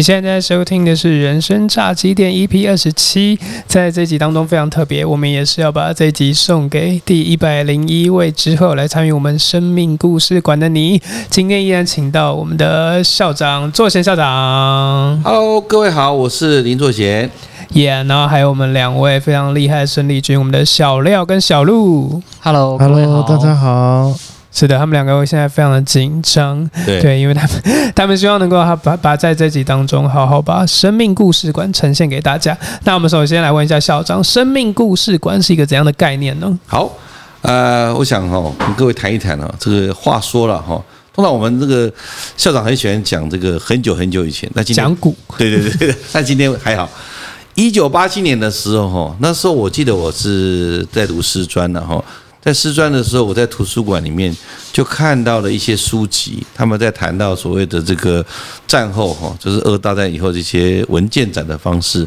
你现在在收听的是《人生炸鸡店》EP 二十七，在这集当中非常特别，我们也是要把这集送给第一百零一位之后来参与我们生命故事馆的你。今天依然请到我们的校长作贤校长，Hello，各位好，我是林作贤，Yeah，然后还有我们两位非常厉害的生力军，我们的小廖跟小鹿，Hello，Hello，大家好。是的，他们两个现在非常的紧张，对，因为他们 他们希望能够他把把在这集当中好好把生命故事馆呈现给大家。那我们首先来问一下校长，生命故事馆是一个怎样的概念呢？好，呃，我想哈跟各位谈一谈啊，这个话说了哈，通常我们这个校长很喜欢讲这个很久很久以前，那今天讲古，对对对，那今天还好，一九八七年的时候哈，那时候我记得我是在读师专的哈。在师专的时候，我在图书馆里面就看到了一些书籍，他们在谈到所谓的这个战后哈，就是二大战以后这些文件展的方式。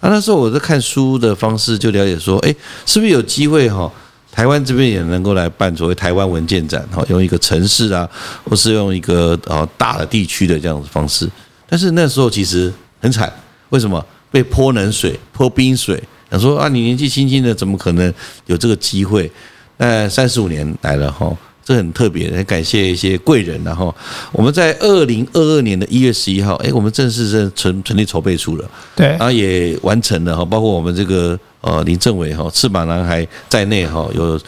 啊，那时候我在看书的方式，就了解说，哎，是不是有机会哈，台湾这边也能够来办所谓台湾文件展哈，用一个城市啊，或是用一个呃大的地区的这样的方式。但是那时候其实很惨，为什么？被泼冷水、泼冰水，想说啊，你年纪轻轻的，怎么可能有这个机会？呃，三十五年来了哈，这很特别，很感谢一些贵人然后我们在二零二二年的一月十一号，哎，我们正式是成成立筹备处了，对，然后也完成了哈，包括我们这个呃林政伟哈翅膀男孩在内哈，有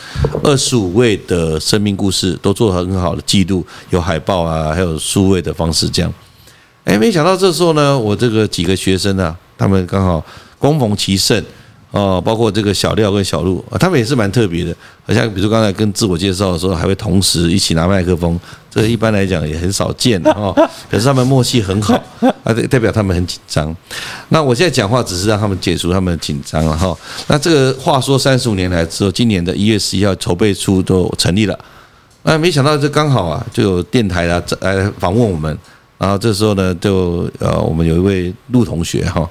二十五位的生命故事都做了很好的记录，有海报啊，还有数位的方式这样。哎，没想到这时候呢，我这个几个学生呢，他们刚好恭逢其盛。哦，包括这个小廖跟小鹿啊，他们也是蛮特别的。好像比如刚才跟自我介绍的时候，还会同时一起拿麦克风，这一般来讲也很少见的哦。可是他们默契很好，啊，代表他们很紧张。那我现在讲话只是让他们解除他们的紧张了哈。那这个话说三十五年来之后，今年的一月十一号筹备处都成立了。那没想到这刚好啊，就有电台啊来访问我们。然后这时候呢，就呃，我们有一位陆同学哈。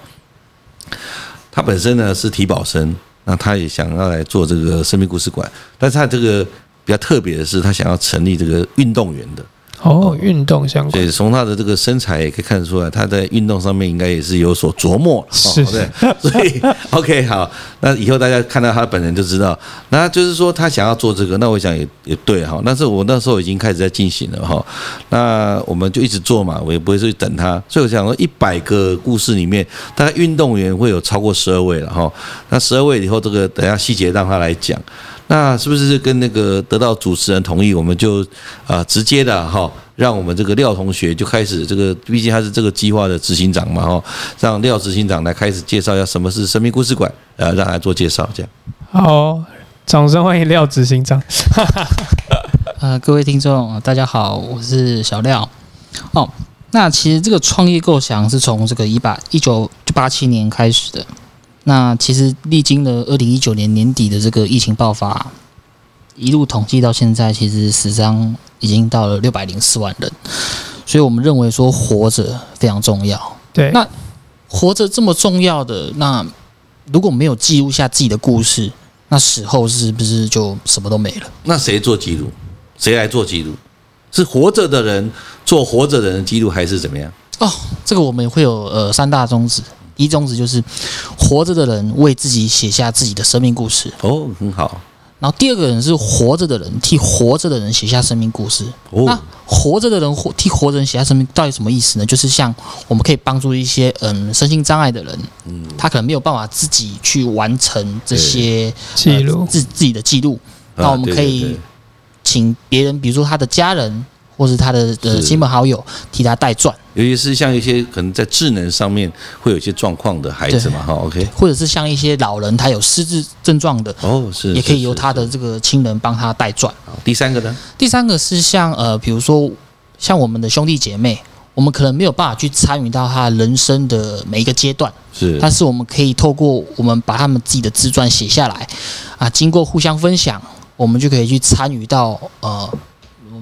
他本身呢是体保生，那他也想要来做这个生命故事馆，但是他这个比较特别的是，他想要成立这个运动员的。哦，运动相关，对，从他的这个身材也可以看得出来，他在运动上面应该也是有所琢磨，是，对，所以 OK 好，那以后大家看到他本人就知道，那就是说他想要做这个，那我想也也对哈，但是我那时候已经开始在进行了哈，那我们就一直做嘛，我也不会去等他，所以我想说一百个故事里面，大概运动员会有超过十二位了哈，那十二位以后这个等下细节让他来讲。那是不是跟那个得到主持人同意，我们就啊直接的哈，让我们这个廖同学就开始这个，毕竟他是这个计划的执行长嘛哈，让廖执行长来开始介绍一下什么是生命故事馆，呃，让他做介绍这样。好，掌声欢迎廖执行长。呃，各位听众大家好，我是小廖。哦，那其实这个创业构想是从这个一八一九八七年开始的。那其实历经了二零一九年年底的这个疫情爆发，一路统计到现在，其实死伤已经到了六百零四万人，所以我们认为说活着非常重要。对，那活着这么重要的，那如果没有记录下自己的故事，那死后是不是就什么都没了？那谁做记录？谁来做记录？是活着的人做活着的人记录，还是怎么样？哦，这个我们会有呃三大宗旨。一宗旨就是活着的人为自己写下自己的生命故事哦，很好。然后第二个人是活着的人替活着的人写下生命故事哦。那活着的人活替活着人写下生命，到底什么意思呢？就是像我们可以帮助一些嗯身心障碍的人，嗯，他可能没有办法自己去完成这些记录自自己的记录，那我们可以请别人，比如说他的家人。或是他的呃亲朋好友替他代传，尤其是像一些可能在智能上面会有一些状况的孩子嘛，哈，OK，或者是像一些老人他有失智症状的，哦，是，也可以由他的这个亲人帮他代传。第三个呢？第三个是像呃，比如说像我们的兄弟姐妹，我们可能没有办法去参与到他人生的每一个阶段，是，但是我们可以透过我们把他们自己的自传写下来，啊，经过互相分享，我们就可以去参与到呃。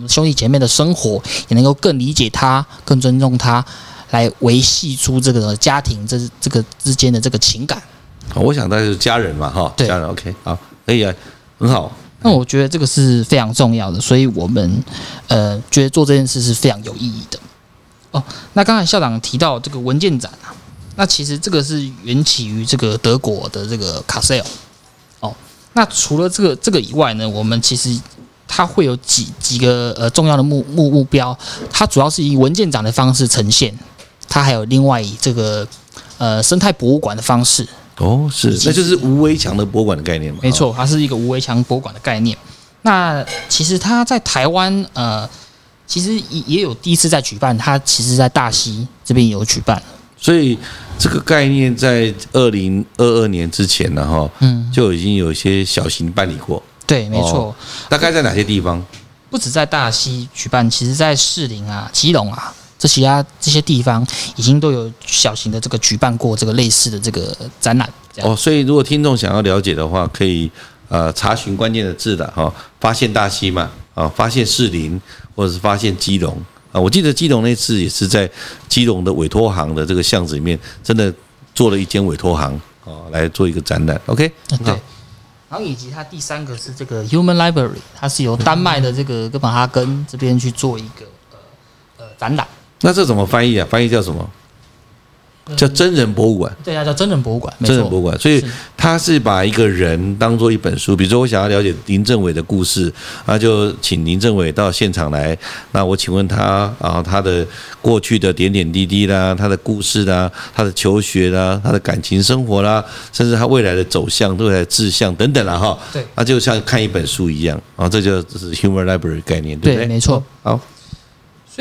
兄弟姐妹的生活，也能够更理解他，更尊重他，来维系出这个家庭这这个之间的这个情感。我想，那是家人嘛，哈，家人 OK，好，可以啊，很好。那我觉得这个是非常重要的，所以我们呃觉得做这件事是非常有意义的。哦那刚才校长提到这个文件展啊，那其实这个是缘起于这个德国的这个卡塞尔。哦，那除了这个这个以外呢，我们其实它会有几几个呃重要的目目目标，它主要是以文件展的方式呈现，它还有另外以这个呃生态博物馆的方式。哦，是，那就是无围墙的博物馆的概念嘛？没错，它是一个无围墙博物馆的概念。那其实它在台湾呃。其实也也有第一次在举办，它其实在大溪这边有举办，所以这个概念在二零二二年之前呢，哈，嗯，就已经有一些小型办理过。对，没错。大概在哪些地方？不止在大溪举办，其实在士林啊、基隆啊这些啊这些地方，已经都有小型的这个举办过这个类似的这个展览。哦，所以如果听众想要了解的话，可以呃查询关键的字的哈，发现大溪嘛，啊，发现士林。或者是发现基隆啊，我记得基隆那次也是在基隆的委托行的这个巷子里面，真的做了一间委托行啊，来做一个展览。OK，对。然后以及它第三个是这个 Human Library，它是由丹麦的这个哥本哈根这边去做一个呃呃展览。那这怎么翻译啊？翻译叫什么？叫真人博物馆，对啊，叫真人博物馆，真人博物馆。所以他是把一个人当做一本书，比如说我想要了解林政伟的故事，那就请林政伟到现场来。那我请问他啊，他的过去的点点滴滴啦，他的故事啦，他的求学啦，他的感情生活啦，甚至他未来的走向、未来的志向等等啦哈。对，那就像看一本书一样啊，这就是 Human Library 概念，对不对？没错。好。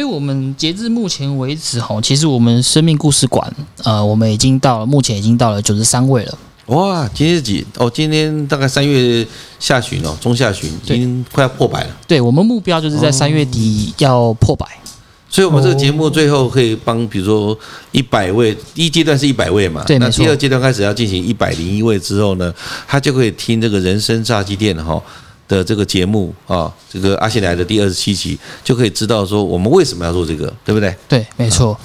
所以，我们截至目前为止，哈，其实我们生命故事馆，呃，我们已经到了，目前已经到了九十三位了。哇，今天几？哦，今天大概三月下旬哦，中下旬，已经快要破百了。对我们目标就是在三月底要破百。所以，我们这个节目最后可以帮，比如说一百位，第一阶段是一百位嘛？对，那第二阶段开始要进行一百零一位之后呢，他就可以听这个人生炸鸡店哈。的这个节目啊，这个阿信来的第二十七集就可以知道说我们为什么要做这个，对不对？对，没错。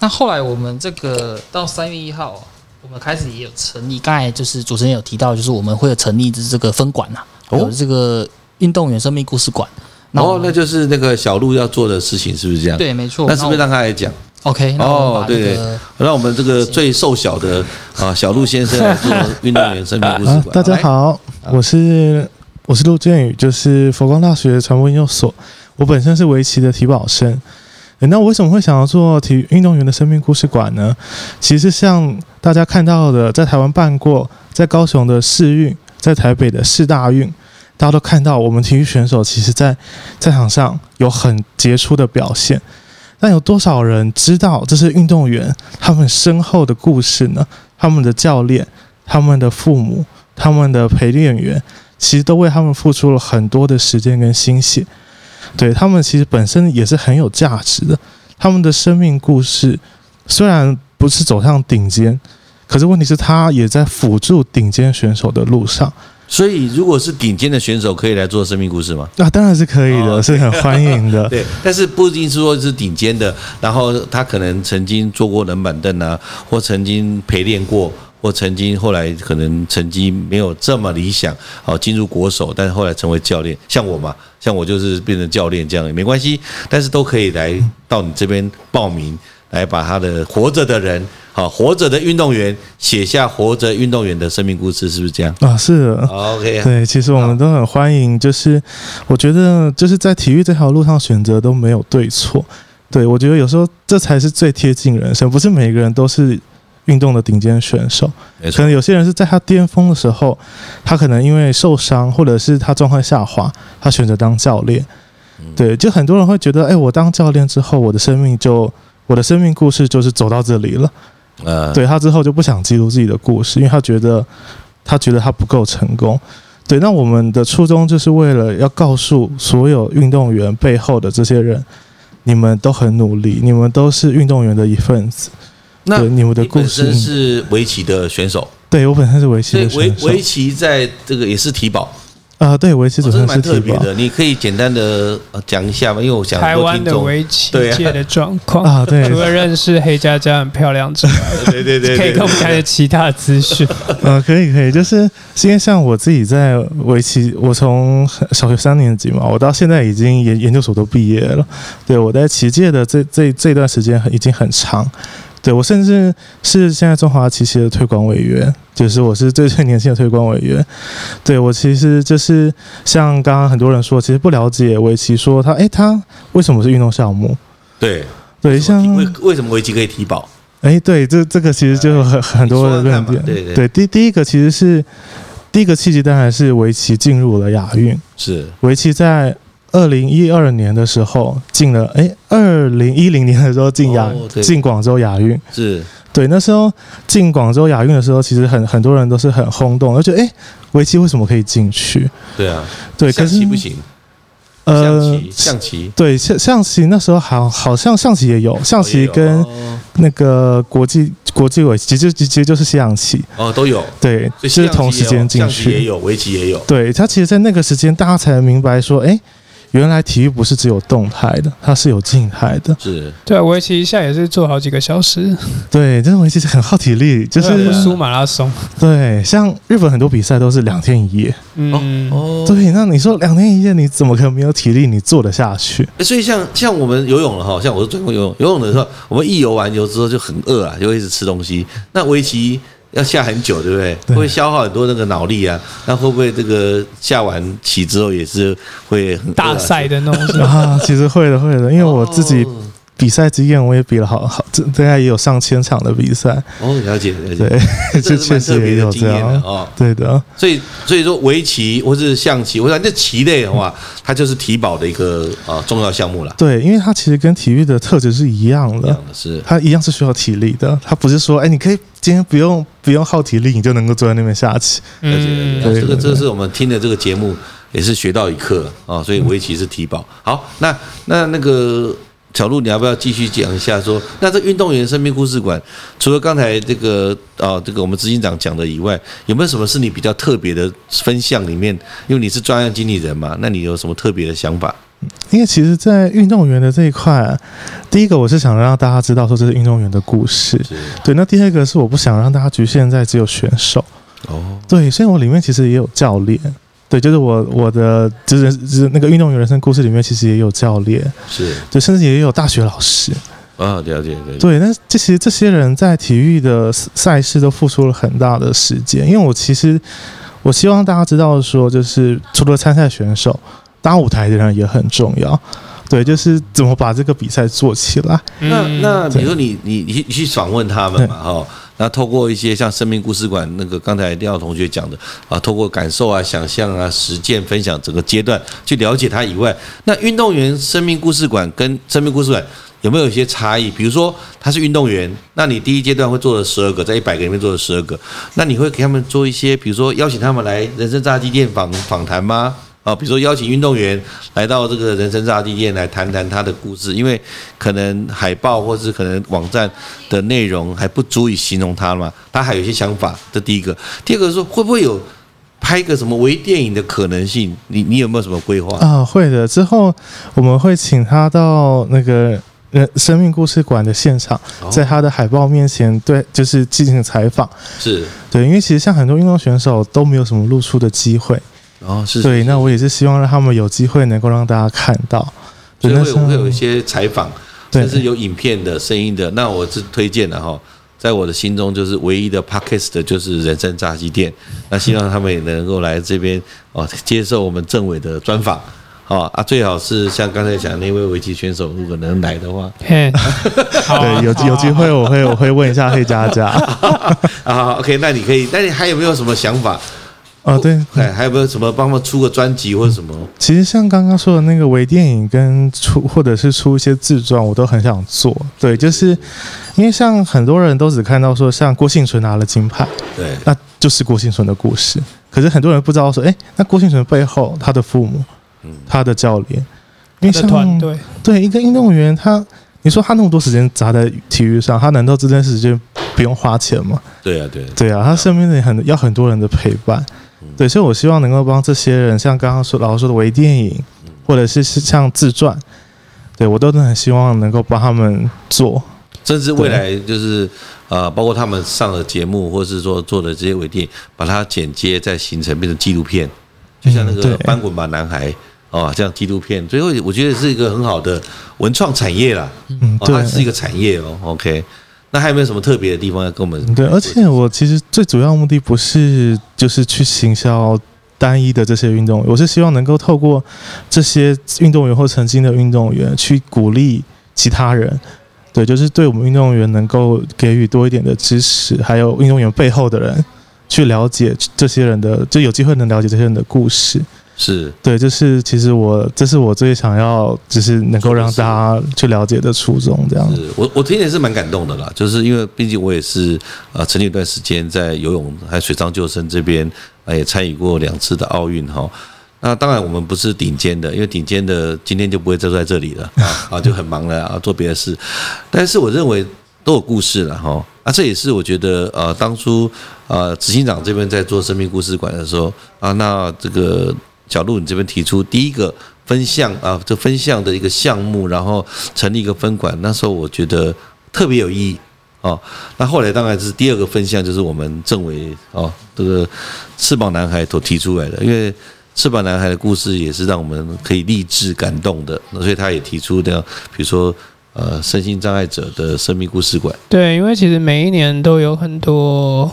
那后来我们这个到三月一号，我们开始也有成立。刚才就是主持人有提到，就是我们会有成立的这个分馆呐，有这个运动员生命故事馆。哦，那就是那个小鹿要做的事情，是不是这样？对，没错。那是不是让他来讲？OK。哦，对对，让我们这个最瘦小的啊小鹿先生做运动员生命故事馆。大家好，我是。我是陆建宇，就是佛光大学传播研究所。我本身是围棋的体保生。那我为什么会想要做体育运动员的生命故事馆呢？其实像大家看到的，在台湾办过，在高雄的世运，在台北的世大运，大家都看到我们体育选手其实在在场上有很杰出的表现。但有多少人知道这是运动员他们身后的故事呢？他们的教练、他们的父母、他们的陪练员。其实都为他们付出了很多的时间跟心血，对他们其实本身也是很有价值的。他们的生命故事虽然不是走向顶尖，可是问题是，他也在辅助顶尖选手的路上。所以，如果是顶尖的选手，可以来做生命故事吗？那当然是可以的，是很欢迎的。对，但是不一定是说是顶尖的，然后他可能曾经坐过冷板凳啊，或曾经陪练过。或曾经后来可能成绩没有这么理想，好进入国手，但是后来成为教练，像我嘛，像我就是变成教练这样也没关系，但是都可以来到你这边报名，来把他的活着的人，好活着的运动员写下活着运动员的生命故事，是不是这样啊？是，OK，对，其实我们都很欢迎，就是我觉得就是在体育这条路上选择都没有对错，对我觉得有时候这才是最贴近人生，不是每个人都是。运动的顶尖选手，可能有些人是在他巅峰的时候，他可能因为受伤，或者是他状况下滑，他选择当教练。对，就很多人会觉得，哎，我当教练之后，我的生命就，我的生命故事就是走到这里了。呃，对他之后就不想记录自己的故事，因为他觉得，他觉得他不够成功。对，那我们的初衷就是为了要告诉所有运动员背后的这些人，你们都很努力，你们都是运动员的一份子。那你们的故事是围棋的选手，对我本身是围棋的选手。围围棋在这个也是提保，啊、对，围棋主哦这是蛮胜是体保特别的，你可以简单的呃讲一下吗？因为我想台湾的围棋界的状况。啊，对除，了认识黑佳佳很漂亮之外，对对对对可以跟我们讲点其他的资讯。呃，可以可以，就是因为像我自己在围棋，我从小学三年级嘛，我到现在已经研研究所都毕业了。对我在棋界的这这这段时间很已经很长，对我甚至是现在中华棋协的推广委员，就是我是最最年轻的推广委员。对我其实就是像刚刚很多人说，其实不了解围棋，说他诶，他为什么是运动项目？对，对，像为为什么围棋可以提保？哎，对，这这个其实就有很很多的论点。对对对，第第一个其实是第一个契机，当然是围棋进入了亚运。是围棋在二零一二年的时候进了，哎，二零一零年的时候进亚、哦进广州亚运。是，对，那时候进广州亚运的时候，其实很很多人都是很轰动，而且哎，围棋为什么可以进去？对啊，对，可是棋不行，象呃棋，象棋，对象象棋那时候好好像象棋也有，象棋跟哦那个国际国际围棋其实其实就是西洋棋，哦都有，对，就是同时间进去。也有，围棋也有，对，它其实，在那个时间，大家才明白说，哎，原来体育不是只有动态的，它是有静态的。是对啊，围棋一下也是做好几个小时，对，这种围棋是很耗体力，就是输马拉松。对，像日本很多比赛都是两天一夜。嗯，哦，对，那你说两天一夜，你怎么可能没有体力？你做得下去？欸所以像像我们游泳了哈，像我是专攻游泳，游泳的时候，我们一游完游之后就很饿啊，就会一直吃东西。那围棋要下很久，对不对？对会消耗很多那个脑力啊。那会不会这个下完棋之后也是会很大赛的那种？啊，其实会的，会的，因为我自己哦比赛经验，我也比了好好，这大概也有上千场的比赛。哦，了解了解，对，这这确实也有这经验。哦。对的，所以所以说围棋或是象棋，我想这棋类的话，它就是体保的一个啊重要项目了。对，因为它其实跟体育的特质是一样的这样。的是它一样是需要体力的，它不是说，哎，你可以今天不用不用耗体力，你就能够坐在那边下棋。了解了嗯，这个这是我们听的这个节目也是学到一课啊，所以围棋是体保。好，那那那个小鹿，你要不要继续讲一下说，那这运动员生命故事馆，除了刚才这个啊这个我们执行长讲的以外，有没有什么是你比较特别的分项里面？因为你是专案经理人嘛，那你有什么特别的想法？因为其实，在运动员的这一块啊，第一个我是想让大家知道说这是运动员的故事，对。那第二个是我不想让大家局限在只有选手，哦，对，所以我里面其实也有教练，对，就是我我的就是就是那个运动员人生故事里面其实也有教练，是就，甚至也有大学老师，啊，了解了解，对。那这些这些人在体育的赛事都付出了很大的时间，因为我其实我希望大家知道说，就是除了参赛选手，搭舞台的人也很重要。对，就是怎么把这个比赛做起来。那嗯那比如说你你你你去访问他们嘛，哈，那透过一些像生命故事馆那个刚才廖同学讲的啊，透过感受啊、想象啊、实践分享整个阶段去了解他以外，那运动员生命故事馆跟生命故事馆有没有一些差异？比如说他是运动员，那你第一阶段会做了十二个，在一百个里面做了十二个，那你会给他们做一些，比如说邀请他们来人生炸鸡店访访谈吗？啊，比如说邀请运动员来到这个人生炸鸡店来谈谈他的故事，因为可能海报或是可能网站的内容还不足以形容他嘛，他还有一些想法，这第一个。第二个是说会不会有拍个什么微电影的可能性？你你有没有什么规划？啊，会的。之后我们会请他到那个人生命故事馆的现场，哦在他的海报面前，对，就是进行采访。是，对，因为其实像很多运动选手都没有什么露出的机会。哦是，对，那我也是希望让他们有机会能够让大家看到。所以会会有一些采访，对甚至有影片的、声音的。那我是推荐的哈，在我的心中就是唯一的 podcast 的就是人生炸鸡店。那希望他们也能够来这边哦，接受我们政委的专访。哦啊，最好是像刚才讲的那位围棋选手，如果能来的话，嘿，好 啊对有有机会，我会我会问一下黑佳佳。啊，OK，那你可以，那你还有没有什么想法？哦，对，还，还有没有什么帮忙出个专辑或者什么？其实像刚刚说的那个微电影跟出或者是出一些自传，我都很想做。对，就是因为像很多人都只看到说像郭幸存拿了金牌，对，那就是郭幸存的故事。可是很多人不知道说，哎，那郭幸存背后他的父母、嗯，他的教练，因为的像团队，对一个运动员，他你说他那么多时间砸在体育上，他难道这段时间不用花钱吗。对啊，对，对啊，他身边的很要很多人的陪伴，对，所以我希望能够帮这些人，像刚刚说老师说的微电影，或者是是像自传，对我都很希望能够帮他们做。甚至未来就是呃，包括他们上的节目，或者是说做的这些微电影，把它剪接再形成变成纪录片，就像那个翻滚吧，男孩》哦，这样纪录片，最后我觉得是一个很好的文创产业啦，嗯，哦，它，是一个产业哦。OK，那还有没有什么特别的地方要跟我们？嗯对，而且我其实最主要目的不是就是去行销单一的这些运动员，我是希望能够透过这些运动员或曾经的运动员去鼓励其他人。对，就是对我们运动员能够给予多一点的支持，还有运动员背后的人去了解这些人的，就有机会能了解这些人的故事。是对，就是其实我这是我最想要，就是能够让大家去了解的初衷，这样。子我我听也是蛮感动的啦，就是因为毕竟我也是呃曾经有一段时间在游泳还有水上救生这边啊也参与过两次的奥运哈。那当然我们不是顶尖的，因为顶尖的今天就不会坐在这里了 啊，啊就很忙了啊做别的事。但是我认为都有故事了哈啊，这也是我觉得呃当初呃执行长这边在做生命故事馆的时候啊，那这个小鹿你这边提出第一个分项啊，这分项的一个项目，然后成立一个分馆，那时候我觉得特别有意义哦。那后来当然是第二个分项，就是我们政委哦这个翅膀男孩所提出来的，因为翅膀男孩的故事也是让我们可以励志感动的，那所以他也提出的，比如说呃身心障碍者的生命故事馆，对，因为其实每一年都有很多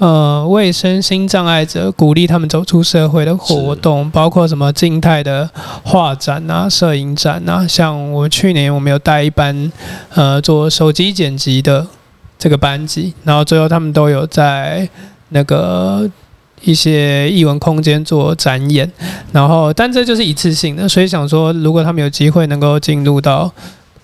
呃卫生心障碍者鼓励他们走出社会的活动，包括什么静态的画展啊、摄影展啊。像我去年我们有带一班呃做手机剪辑的这个班级，然后最后他们都有在那个。一些艺文空间做展演，然后但这就是一次性的，所以想说，如果他们有机会能够进入到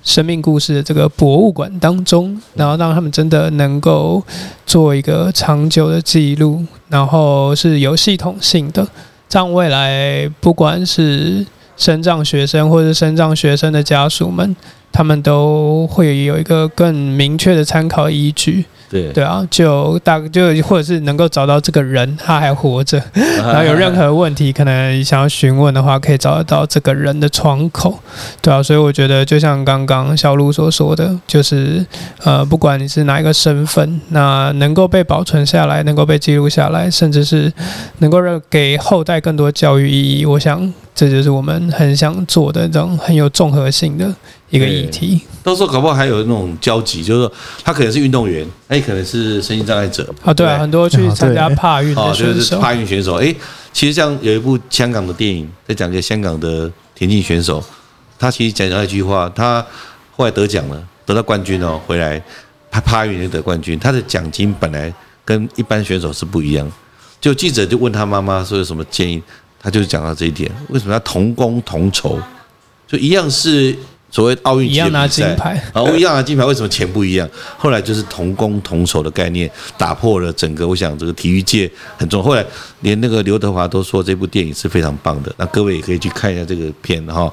生命故事的这个博物馆当中，然后让他们真的能够做一个长久的记录，然后是有系统性的，这样未来不管是生障学生或者生障学生的家属们，他们都会有一个更明确的参考依据。对对啊，就大就或者是能够找到这个人他还活着，然后有任何问题可能想要询问的话，可以找得到这个人的窗口，对啊，所以我觉得就像刚刚小鹿所说的，就是呃，不管你是哪一个身份，那能够被保存下来，能够被记录下来，甚至是能够让给后代更多教育意义，我想这就是我们很想做的这种很有综合性的一个议题。到时候搞不好还有那种交集，就是说他可能是运动员，哎，可能是身心障碍者啊，对啊，很多去参加帕运的哦，就选手，是帕运选手。哎，其实像有一部香港的电影，在讲一个香港的田径选手，他其实讲到一句话，他后来得奖了，得到冠军哦，回来他帕运得冠军，他的奖金本来跟一般选手是不一样。就记者就问他妈妈说有什么建议，他就讲到这一点，为什么要同工同酬？就一样是所谓奥运一样拿金牌。啊，一样拿金牌，为什么钱不一样？后来就是同工同酬的概念，打破了整个我想这个体育界很重要。后来连那个刘德华都说这部电影是非常棒的，那各位也可以去看一下这个片哈。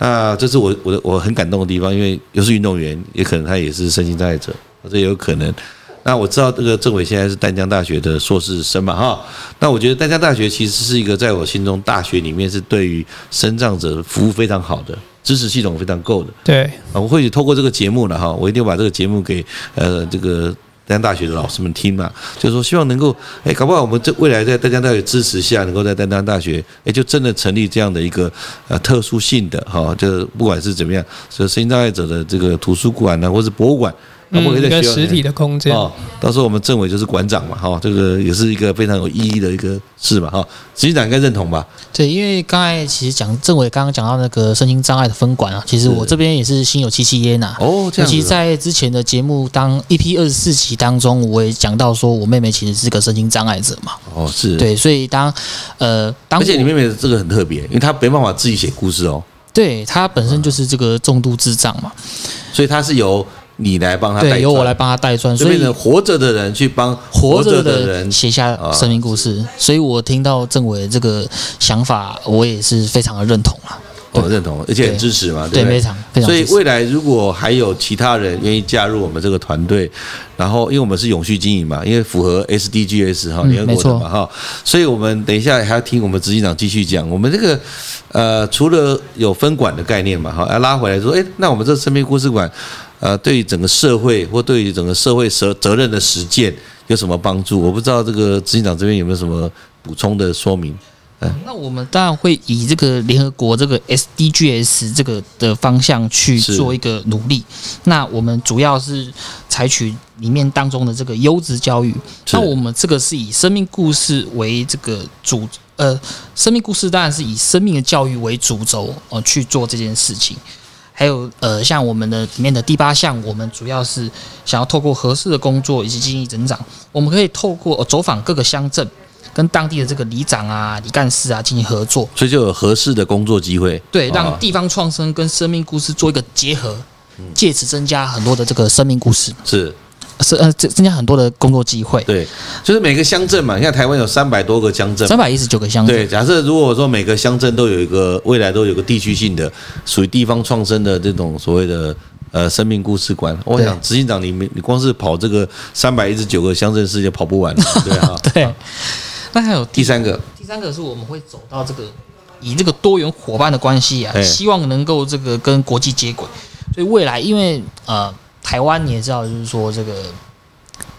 那这是我我的我很感动的地方，因为又是运动员，也可能他也是身心障碍者，这也有可能。那我知道这个政委现在是丹江大学的硕士生嘛哈，那我觉得丹江大学其实是一个在我心中大学里面是对于身障者服务非常好的，知识系统非常够的。对，啊，我或许透过这个节目了哈，我一定把这个节目给呃这个丹江大学的老师们听嘛，就是说希望能够哎，搞不好我们这未来在丹江大学支持下，能够在丹江大学哎就真的成立这样的一个呃特殊性的哈，就不管是怎么样，所以身心障碍者的这个图书馆呢，或是博物馆，一在学校个实体的空间。哦，到时候我们政委就是馆长嘛，哈、这个也是一个非常有意义的一个事嘛，哈、执行长应该认同吧？对，因为刚才其实讲政委刚刚讲到那个身心障碍的分管啊，其实我这边也是心有戚戚焉呐。哦，这样尤其在之前的节目当 EP 二十四集当中，我也讲到说我妹妹其实是个身心障碍者嘛。哦是，，对，所以当呃当而且你妹妹这个很特别，因为她没办法自己写故事哦，对她本身就是这个重度智障嘛，所以她是由你来帮他带对，由我转来帮他带砖，所以变成活着的人去帮活着的的人写下啊生命故事。所以我听到政委这个想法，我也是非常的认同啊。我对认同，而且很支持嘛，对？非常非常所以。未来如果还有其他人愿意加入我们这个团队，然后因为我们是永续经营嘛，因为符合 SDGs 哈嗯联合国的嘛哈，所以我们等一下还要听我们执行长继续讲，我们这个呃除了有分管的概念嘛哈，要拉回来说，哎，那我们这生命故事馆呃对于整个社会或对于整个社会责责任的实践有什么帮助？我不知道这个执行长这边有没有什么补充的说明？那我们当然会以这个联合国这个 SDGs 这个的方向去做一个努力。那我们主要是采取里面当中的这个优质教育。那我们这个是以生命故事为这个主，呃，生命故事当然是以生命的教育为主轴呃去做这件事情。还有呃，像我们的里面的第八项，我们主要是想要透过合适的工作以及经济增长，我们可以透过、呃走访各个乡镇，跟当地的这个里长啊、里干事啊进行合作，所以就有合适的工作机会，对，啊让地方创生跟生命故事做一个结合，借此增加很多的这个生命故事，是是呃增增加很多的工作机会。对，就是每个乡镇嘛，你看台湾有三百多个乡镇，三百一十九个乡镇，对，假设如果说每个乡镇都有一个未来都有个地区性的属于地方创生的这种所谓的呃生命故事馆，我想执行长你们你光是跑这个三百一十九个乡镇市就跑不完了，对啊。对。那还有第三个第三个是我们会走到这个以这个多元伙伴的关系啊哎，希望能够这个跟国际接轨。所以未来，因为呃，台湾你也知道，就是说这个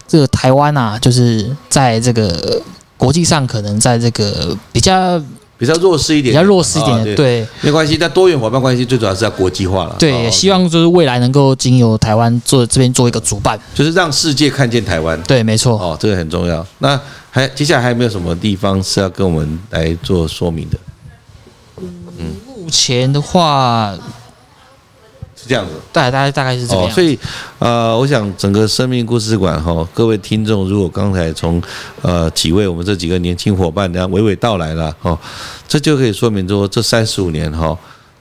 这个台湾啊，就是在这个国际上可能在这个比较比较弱势一点，比较弱势一点对没关系。但多元伙伴关系最主要是要国际化了，对，哦也希望就是未来能够经由台湾做这边做一个主办。就是让世界看见台湾。对，没错。哦，这个很重要。那还接下来还有没有什么地方是要跟我们来做说明的？嗯目前的话，是这样子。大大概大概是这个样，子。哦所以呃，我想整个生命故事馆哈、各位听众，如果刚才从呃几位我们这几个年轻伙伴这样娓娓道来了哦、这就可以说明说这三十五年哈、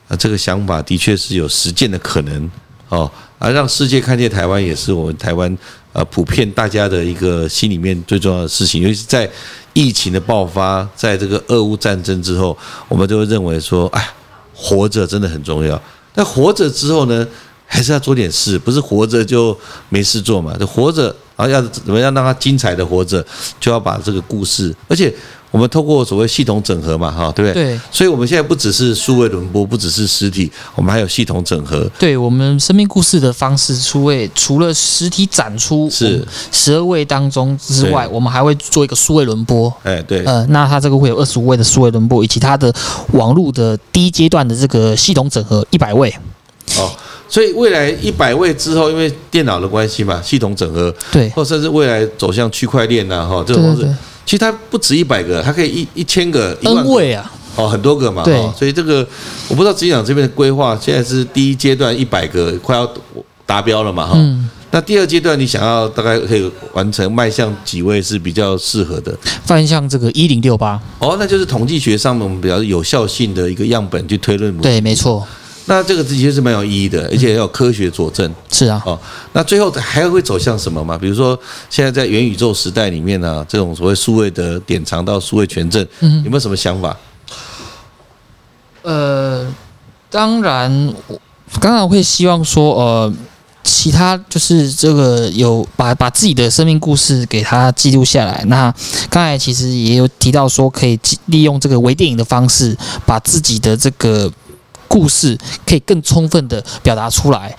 呃，这个想法的确是有实践的可能哦，而让世界看见台湾，也是我们台湾呃普遍大家的一个心里面最重要的事情，尤其是在疫情的爆发，在这个俄乌战争之后，我们就会认为说，哎，活着真的很重要。那活着之后呢，还是要做点事，不是活着就没事做嘛？就活着，然后要怎么样让他精彩的活着，就要把这个故事，而且我们透过所谓系统整合嘛，哈，对不对？对所以我们现在不只是数位轮播，不只是实体，我们还有系统整合。对我们生命故事的方式出位，除了实体展出是十二位当中之外，我们还会做一个数位轮播。哎，对，呃，那它这个会有二十五位的数位轮播，以及它的网络的第一阶段的这个系统整合一百位。哦，所以未来一百位之后，因为电脑的关系嘛，系统整合，对，或甚至未来走向区块链呐，哈，这种方式对对对，其实它不止一百个，它可以一一千个、一万位啊，哦，很多个嘛，对。哦所以这个我不知道执行长这边的规划，现在是第一阶段一百个，快要达标了嘛，哈、嗯，那第二阶段你想要大概可以完成迈向几位是比较适合的？迈向这个一零六八，哦，那就是统计学上面我们比较有效性的一个样本去推论。对，没错，那这个的确是蛮有意义的，而且要有科学佐证。是啊，哦，那最后还会走向什么嘛？比如说现在在元宇宙时代里面呢、这种所谓数位的典藏到数位权证，嗯有没有什么想法？呃，当然，我当然会希望说，呃，其他就是这个有把把自己的生命故事给它记录下来。那刚才其实也有提到说，可以记利用这个微电影的方式，把自己的这个故事可以更充分的表达出来，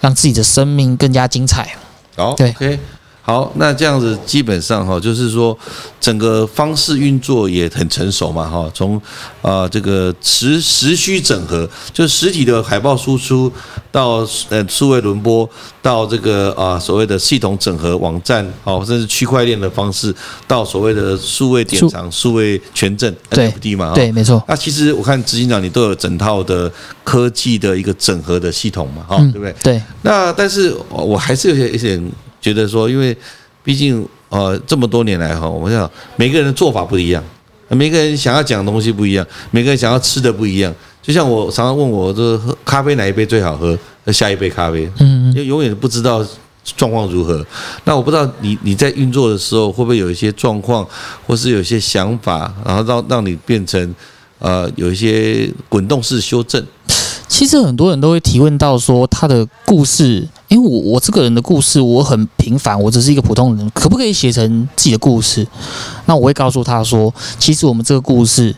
让自己的生命更加精彩。好。对，OK，好，那这样子基本上哈，就是说整个方式运作也很成熟嘛哈，从啊这个实实需整合，就是实体的海报输出到呃数位轮播，到这个啊、所谓的系统整合网站，哦，甚至区块链的方式，到所谓的数位典藏、数位权证对 NFT 嘛，对，没错，那其实我看执行长你都有整套的科技的一个整合的系统嘛，哈、嗯对不对？对，那但是呃我还是有些一点觉得说，因为毕竟呃这么多年来哈，我想每个人的做法不一样，每个人想要讲的东西不一样，每个人想要吃的不一样。就像我常常问我，这喝咖啡哪一杯最好喝？那下一杯咖啡，嗯，就永远不知道状况如何。那我不知道你你在运作的时候会不会有一些状况，或是有一些想法，然后让让你变成呃有一些滚动式修正？其实很多人都会提问到说，他的故事，因为我我这个人的故事我很平凡，我只是一个普通人，可不可以写成自己的故事？那我会告诉他说，其实我们这个故事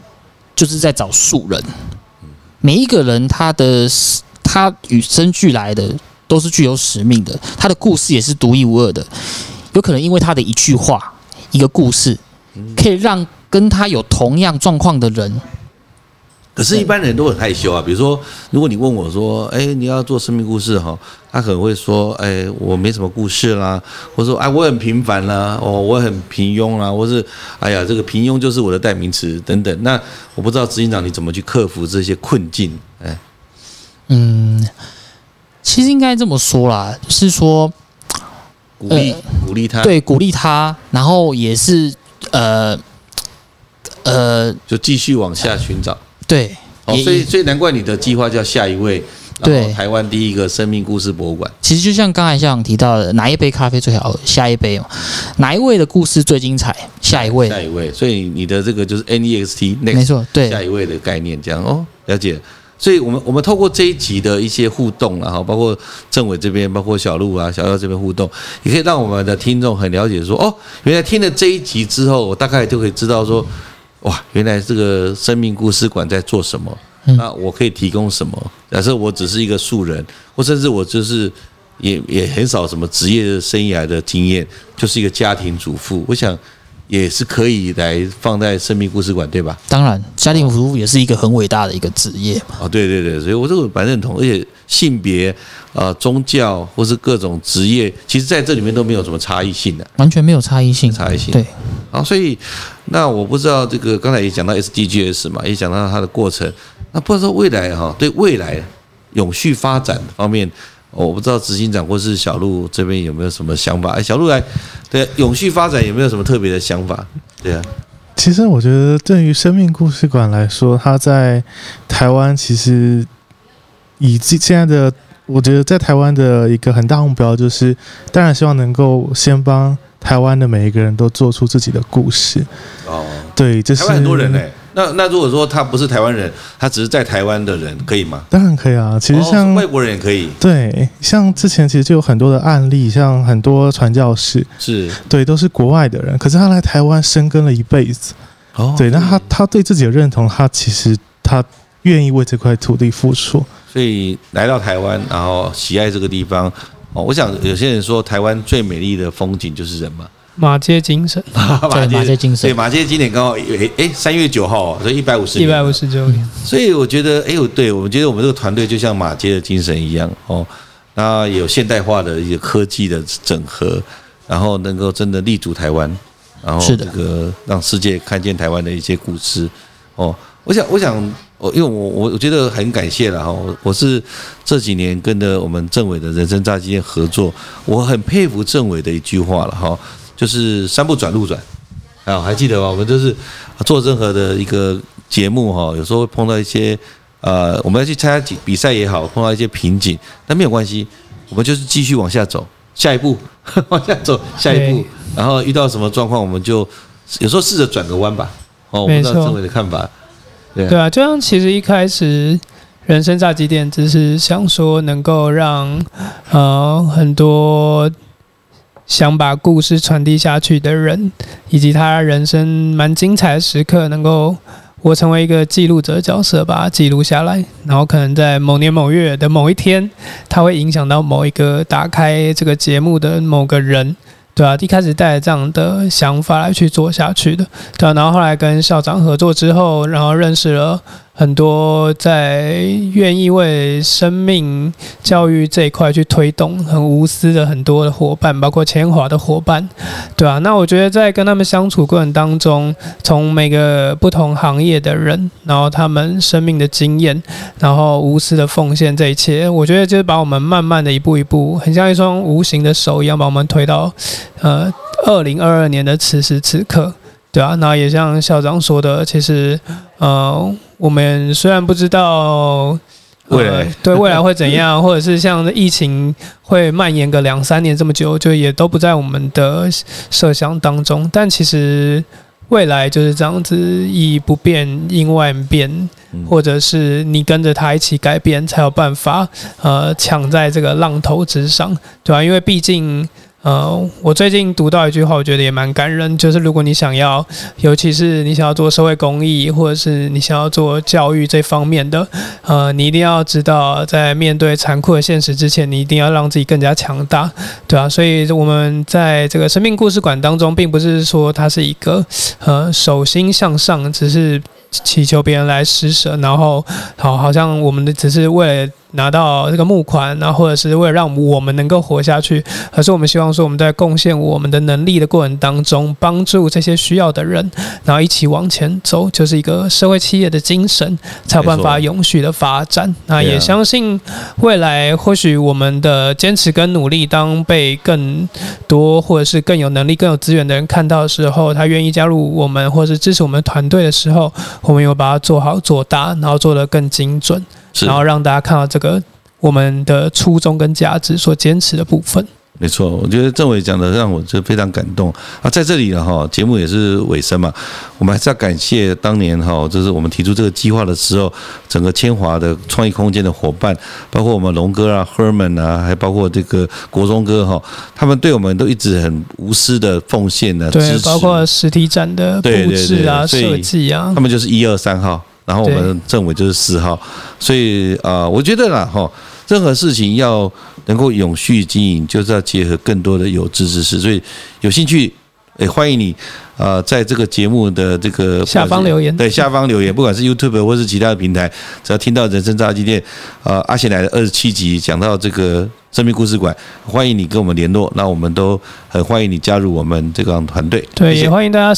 就是在找素人，每一个人他的他与生俱来的都是具有使命的，他的故事也是独一无二的，有可能因为他的一句话、一个故事，可以让跟他有同样状况的人。可是，一般人都很害羞啊。比如说，如果你问我说：“哎，你要做生命故事哈？”他可能会说：“哎，我没什么故事啦。”或者说：“哎，我很平凡啦，哦，我很平庸啦。”或是：“哎呀，这个平庸就是我的代名词等等。”那我不知道执行长你怎么去克服这些困境？哎，嗯，其实应该这么说啦，就是说鼓励鼓励他，对，鼓励他，然后也是呃呃，就继续往下寻找。对，哦，所以所以难怪你的计划叫下一位，对，台湾第一个生命故事博物馆。其实就像刚才校长提到的，哪一杯咖啡最好？下一杯嘛，哪一位的故事最精彩？下一位，下一位。所以你的这个就是 NEXT，没错，对，下一位的概念这样哦，了解。所以我们我们透过这一集的一些互动，然后包括政委这边，包括小鹿啊、小廖这边互动，也可以让我们的听众很了解说，哦，原来听了这一集之后，我大概就可以知道说。哇，原来这个生命故事馆在做什么？那我可以提供什么？假设我只是一个素人，或甚至我就是也也很少什么职业生涯的经验，就是一个家庭主妇，我想也是可以来放在生命故事馆，对吧？当然，家庭服务也是一个很伟大的一个职业。哦，对对对，所以我这个蛮认同，而且性别、呃宗教或是各种职业，其实在这里面都没有什么差异性的，完全没有差异性，差异性对。好，所以那我不知道这个刚才也讲到 SDGs 嘛，也讲到它的过程。那不知道未来哈，对未来永续发展方面，我不知道执行长或是小鹿这边有没有什么想法？哎，小鹿来，对永续发展有没有什么特别的想法？对啊，其实我觉得对于生命故事馆来说，它在台湾其实以现现在的，我觉得在台湾的一个很大目标就是，当然希望能够先帮。台湾的每一个人都做出自己的故事。哦，对，这是台湾很多人呢。那那如果说他不是台湾人，他只是在台湾的人，可以吗？当然可以啊。其实像外国人也可以。对，像之前其实就有很多的案例，像很多传教士，是对，都是国外的人，可是他来台湾生根了一辈子。哦，对，那他他对自己的认同，他其实他愿意为这块土地付出，所以来到台湾，然后喜爱这个地方。哦，我想有些人说台湾最美丽的风景就是人嘛，马街精神，对马街精神，对马街今年刚好诶诶三月九号，所以一百五十一百五十周年，所以我觉得哎呦，对我们觉得我们这个团队就像马街的精神一样哦，那有现代化的一些科技的整合，然后能够真的立足台湾，然后这个让世界看见台湾的一些故事哦，我想我想。我因为我我我觉得很感谢了哈，我我是这几年跟着我们政委的人生炸鸡店合作，我很佩服政委的一句话了哈，就是山不转路转，啊还记得吗？我们就是做任何的一个节目哈，有时候会碰到一些呃，我们要去参加比赛也好，碰到一些瓶颈，但没有关系，我们就是继续往下走，下一步 往下走，下一步，然后遇到什么状况，我们就有时候试着转个弯吧。哦，我不知道政委的看法。对啊，就像其实一开始人生炸鸡店只是想说能够让呃很多想把故事传递下去的人，以及他人生蛮精彩的时刻，能够我成为一个记录者角色，把它记录下来，然后可能在某年某月的某一天，它会影响到某一个打开这个节目的某个人。对啊，一开始带着这样的想法来去做下去的，对啊，然后后来跟校长合作之后，然后认识了。很多在愿意为生命教育这一块去推动，很无私的很多的伙伴，包括千华的伙伴，对啊，那我觉得在跟他们相处过程当中，从每个不同行业的人，然后他们生命的经验，然后无私的奉献这一切，我觉得就是把我们慢慢的一步一步，很像一双无形的手一样，把我们推到呃二零二二年的此时此刻。对啊，那也像校长说的，其实，呃，我们虽然不知道未来 对未来会怎样，或者是像疫情会蔓延个两三年这么久，就也都不在我们的设想当中。但其实未来就是这样子，以不变应万变，嗯或者是你跟着他一起改变，才有办法呃抢在这个浪头之上，对吧、因为毕竟。呃，我最近读到一句话，我觉得也蛮感人，就是如果你想要，尤其是你想要做社会公益，或者是你想要做教育这方面的，呃，你一定要知道，在面对残酷的现实之前，你一定要让自己更加强大，对啊，所以我们在这个生命故事馆当中，并不是说它是一个呃手心向上，只是祈求别人来施舍，然后好，好像我们的只是为了拿到这个募款，然后或者是为了让我们能够活下去，而是我们希望说我们在贡献我们的能力的过程当中，帮助这些需要的人，然后一起往前走，就是一个社会企业的精神，才有办法永续的发展。那也相信未来或许我们的坚持跟努力，当被更多或者是更有能力、更有资源的人看到的时候，他愿意加入我们或者是支持我们团队的时候，我们有把它做好做大，然后做得更精准，是然后让大家看到这个我们的初衷跟价值所坚持的部分。没错，我觉得政委讲的让我就非常感动啊！在这里了，哈，节目也是尾声嘛，我们还是要感谢当年哈，就是我们提出这个计划的时候，整个千华的创意空间的伙伴，包括我们龙哥啊、Herman 啊，还包括这个国中哥哈，他们对我们都一直很无私的奉献呢，对包括实体展的布置啊、设计啊他，们就是一二三号，然后我们政委就是四号，所以啊、呃我觉得啦哈，任何事情要能够永续经营，就是要结合更多的有志之士，所以有兴趣。也欢迎你，呃，在这个节目的这个下方留言对，下方留言，不管是 YouTube 或是其他的平台，只要听到人生炸鸡店，呃，阿贤来的二十七集讲到这个生命故事馆，欢迎你跟我们联络，那我们都很欢迎你加入我们这个团队。对，也欢迎大家